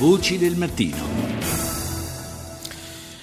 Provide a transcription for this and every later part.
Voci del mattino.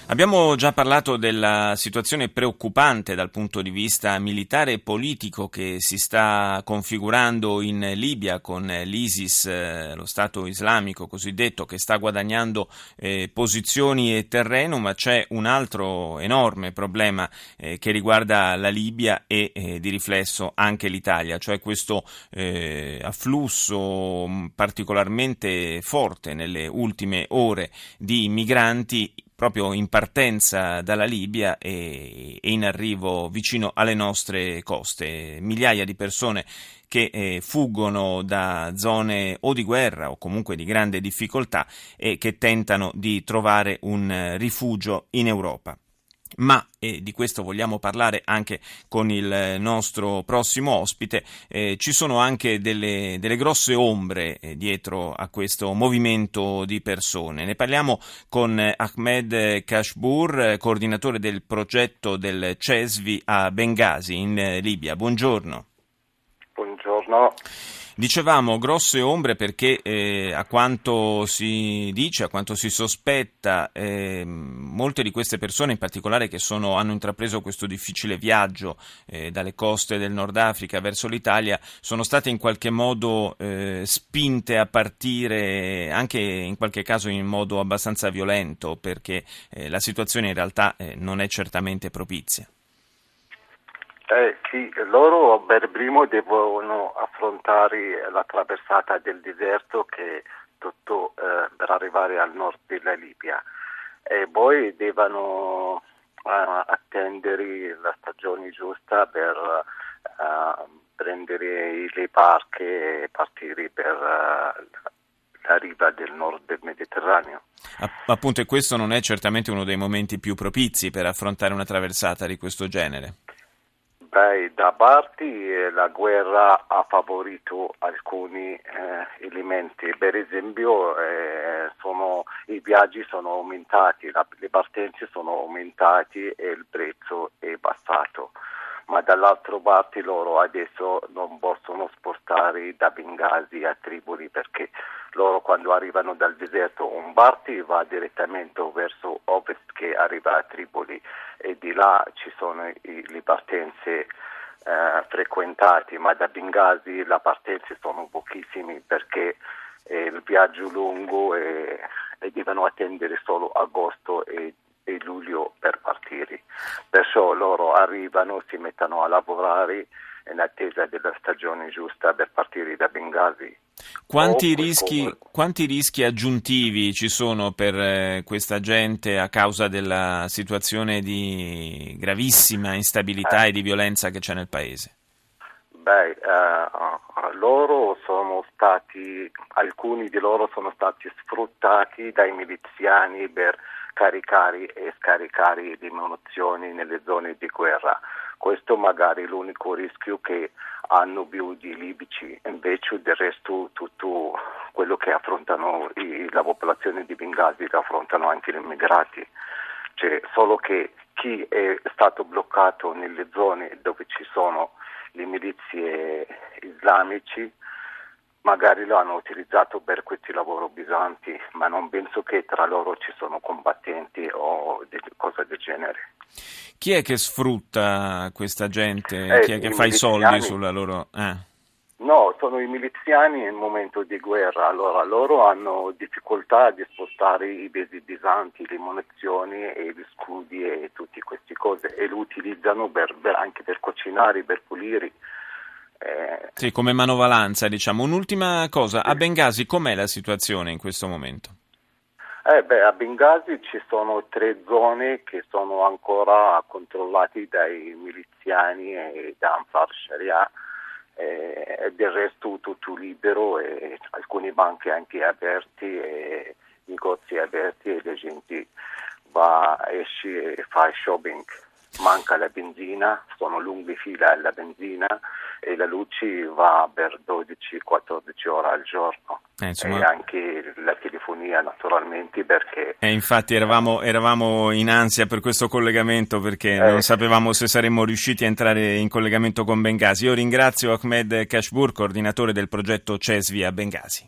Abbiamo già parlato della situazione preoccupante dal punto di vista militare e politico che si sta configurando in Libia con l'ISIS, eh, lo Stato islamico cosiddetto, che sta guadagnando eh, posizioni e terreno, ma c'è un altro enorme problema eh, che riguarda la Libia e eh, di riflesso anche l'Italia, cioè questo eh, afflusso particolarmente forte nelle ultime ore di migranti proprio in partenza dalla Libia e, in arrivo vicino alle nostre coste. Migliaia di persone che eh, fuggono da zone o di guerra o comunque di grande difficoltà e che tentano di trovare un rifugio in Europa ma e di questo vogliamo parlare anche con il nostro prossimo ospite, eh, ci sono anche delle, delle grosse ombre eh, dietro a questo movimento di persone. Ne parliamo con Ahmed Kashbur, coordinatore del progetto del CESVI a Bengasi in eh, Libia. Buongiorno. Buongiorno. Dicevamo grosse ombre perché eh, a quanto si dice, a quanto si sospetta, eh, molte di queste persone, in particolare che sono, hanno intrapreso questo difficile viaggio eh, dalle coste del Nord Africa verso l'Italia, sono state in qualche modo eh, spinte a partire, anche in qualche caso in modo abbastanza violento, perché eh, la situazione in realtà eh, non è certamente propizia. Eh, sì, loro per primo devono affrontare la traversata del deserto che tutto eh, per arrivare al nord della Libia e poi devono eh, attendere la stagione giusta per eh, prendere le barche e partire per eh, la riva del nord del Mediterraneo. Appunto, e questo non è certamente uno dei momenti più propizi per affrontare una traversata di questo genere. Beh, da parti la guerra ha favorito alcuni eh, elementi, per esempio eh, sono, i viaggi sono aumentati, la, le partenze sono aumentate e il prezzo è passato ma dall'altra parte loro adesso non possono spostare da Bengasi a Tripoli perché loro quando arrivano dal deserto un Barti va direttamente verso ovest che arriva a Tripoli e di là ci sono i, le partenze eh, frequentate, ma da Bengasi le partenze sono pochissime perché è il viaggio lungo e, e devono attendere solo agosto e e luglio per partire. Perciò loro arrivano, si mettono a lavorare in attesa della stagione giusta per partire da Bengasi. Quanti, rischi, quanti rischi, aggiuntivi ci sono per eh, questa gente a causa della situazione di gravissima instabilità eh. e di violenza che c'è nel paese? Beh, eh, loro sono stati, alcuni di loro sono stati sfruttati dai miliziani per caricare e scaricare di munizioni nelle zone di guerra. Questo magari è l'unico rischio che hanno più di libici, invece del resto tutto quello che affrontano i, la popolazione di Benghazi che affrontano anche gli immigrati. Cioè, solo che chi è stato bloccato nelle zone dove ci sono le milizie islamici magari lo hanno utilizzato per questi lavori pesanti, ma non penso che tra loro ci sono combattenti o cose del genere. Chi è che sfrutta questa gente? Eh, Chi è che fa i soldi sulla loro... Eh. No, sono i miliziani in momento di guerra, allora loro hanno difficoltà di spostare i besi pesanti, le munizioni e gli scudi e tutte queste cose e lo utilizzano per, per, anche per cucinare, per pulire. Eh, sì, come manovalanza, diciamo. Un'ultima cosa, a Bengasi com'è la situazione in questo momento? Eh beh, a Bengasi ci sono tre zone che sono ancora controllate dai miliziani e da Anfar Sharia. Eh, e del resto tutto libero e alcune banche anche aperti e negozi aperti e la gente va, esce e fa shopping. Manca la benzina, sono lunghe file alla benzina e la luce va per 12-14 ore al giorno. Eh, insomma... E anche la telefonia naturalmente perché... E infatti eravamo, eravamo, in ansia per questo collegamento perché eh, non sapevamo se saremmo riusciti a entrare in collegamento con Bengasi. Io ringrazio Ahmed Kashbur, coordinatore del progetto CESVI a Bengasi.